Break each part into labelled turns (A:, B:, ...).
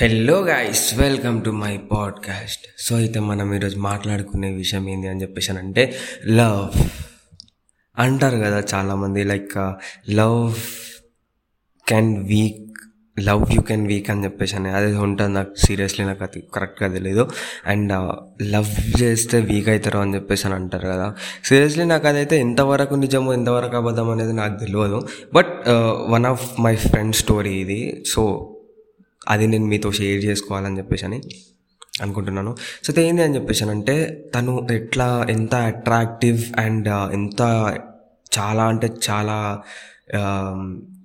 A: Hello guys welcome to my podcast so అయితే మనం ఈరోజు మాట్లాడుకునే విషయం ఏంటి అని చెప్పేసి అంటే లవ్ అంటారు కదా చాలామంది like love can weak love you can weak అని చెప్పేసి అని. అది ఉంటుంది నాకు సీరియస్లీ నాకు అది కరెక్ట్గా తెలియదు అండ్ లవ్ చేస్తే వీక్ అవుతారు అని చెప్పేసి అని అంటారు కదా. సీరియస్లీ నాకు అదైతే ఎంతవరకు నిజమో ఎంతవరకు అబద్ధం అనేది నాకు తెలియదు but one of my friend story ఇది. సో అది నేను మీతో షేర్ చేసుకోవాలని చెప్పేసి అని అనుకుంటున్నాను. సో అయితే ఏంది అని చెప్పేసి అంటే తను ఎట్లా ఎంత అట్రాక్టివ్ అండ్ uh, ఎంత చాలా అంటే చాలా um,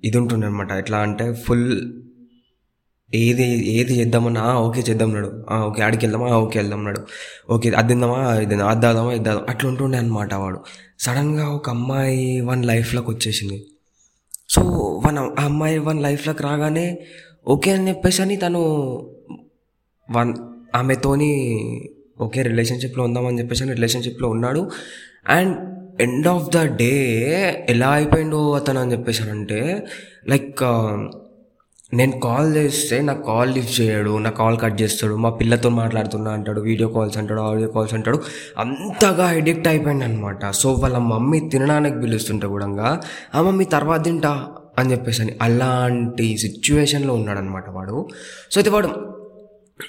A: ఇది ఉంటుంది అనమాట ఎట్లా అంటే ఫుల్ ఏది ఏది చేద్దామన్నా ఓకే చేద్దామన్నాడు ఓకే ఆడికి వెళ్దామా ఓకే వెళ్దామన్నాడు ఓకే అది తిందామా ఇది అది దాదామా అట్లా ఉంటుండే అనమాట వాడు. సడన్గా ఒక అమ్మాయి వన్ లైఫ్లోకి వచ్చేసింది. సో వన్ ఆ అమ్మాయి వన్ లైఫ్లోకి రాగానే ఓకే అని చెప్పేసి అని తను వన్ ఆమెతోని ఓకే రిలేషన్షిప్లో ఉందామని చెప్పేసి అని రిలేషన్షిప్లో ఉన్నాడు. And end of the day ఎలా అయిపోయిండు అతను అని చెప్పేసి అంటే లైక్ నేను కాల్ చేస్తే నాకు కాల్ లిఫ్ట్ చేయడు నా కాల్ కట్ చేస్తాడు మా పిల్లతో మాట్లాడుతున్నా అంటాడు వీడియో కాల్స్ అంటాడు ఆడియో కాల్స్ అంటాడు అంతగా ఎడిక్ట్ అయిపోయింది అనమాట సో వాళ్ళ మమ్మీ తినడానికి పిలుస్తుంటే కూడా ఆ మమ్మీ తర్వాత తింటా అని చెప్పేసి అలాంటి సిచ్యువేషన్లో ఉన్నాడనమాట వాడు. సో అయితే వాడు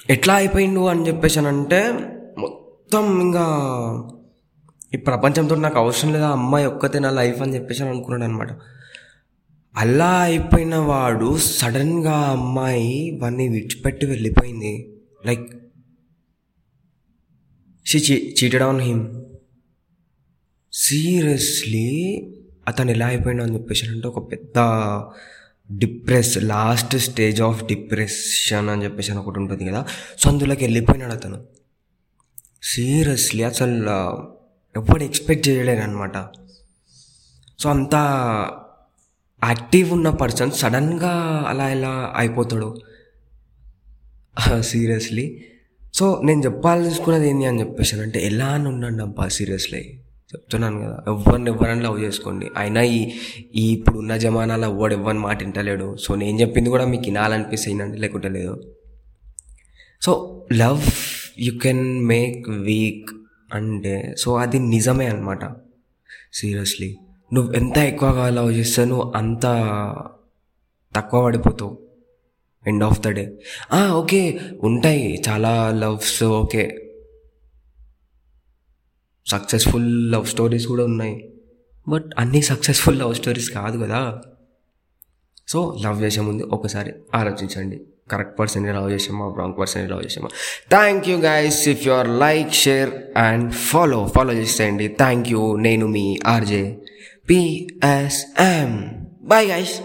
A: ఎట్లా అయిపోయిండు అని చెప్పేసి అంటే మొత్తం ఇంకా ఈ ప్రపంచంతో నాకు అవసరం లేదా అమ్మాయి ఒక్కతే నా లైఫ్ అని చెప్పేసి అనుకున్నాడు అనమాట అలా అయిపోయిన వాడు సడన్గా అమ్మాయి వాడిని విడిచిపెట్టి వెళ్ళిపోయింది. Like she chee cheated on him seriously అతను ఎలా అయిపోయినా అని చెప్పేసి అంటే ఒక పెద్ద depress last stage of depression అని చెప్పేసి అని ఒకటి ఉంటుంది కదా. సో అందులోకి వెళ్ళిపోయినాడు అతను. సీరియస్లీ అసలు ఎప్పుడు ఎక్స్పెక్ట్ చేయలేనమాట సో అంత యాక్టివ్ ఉన్న పర్సన్ సడన్గా అలా ఎలా అయిపోతాడు? సీరియస్లీ. సో నేను చెప్పాలనుకున్నది ఏంటి అని చెప్పేసి అంటే ఎలా అని ఉన్నాడు అబ్బా సీరియస్లీ? చెప్తున్నాను కదా. ఎవరిని ఎవరని లవ్ చేసుకోండి. అయినా ఈ ఈ ఇప్పుడు ఉన్న జమానాలో ఎవడు ఎవరిని మాట వింటలేడు. సో నేను చెప్పింది కూడా మీకు వినాలనిపిస్తుంది లేకుంటే లేదు. So love you can make weak అంటే సో అది నిజమే అనమాట సీరియస్లీ. నువ్వు ఎంత ఎక్కువగా లవ్ చేస్తే నువ్వు అంత తక్కువ పడిపోతావు. End of the day. Okay ఉంటాయి. చాలా loves okay. Successful love stories కూడా ఉన్నాయి. బట్ అన్నీ సక్సెస్ఫుల్ లవ్ స్టోరీస్ కాదు కదా. సో లవ్ చేసే ముందు ఒకసారి ఆలోచించండి. కరెక్ట్ పర్సన్ లవ్ చేసామా? రాంగ్ పర్సన్ లవ్ చేసామా? Thank you guys if your like share and follow follow చేసేయండి. థ్యాంక్ యూ నేను మీ ఆర్జే పిఎస్ఎం బాయ్ గైస్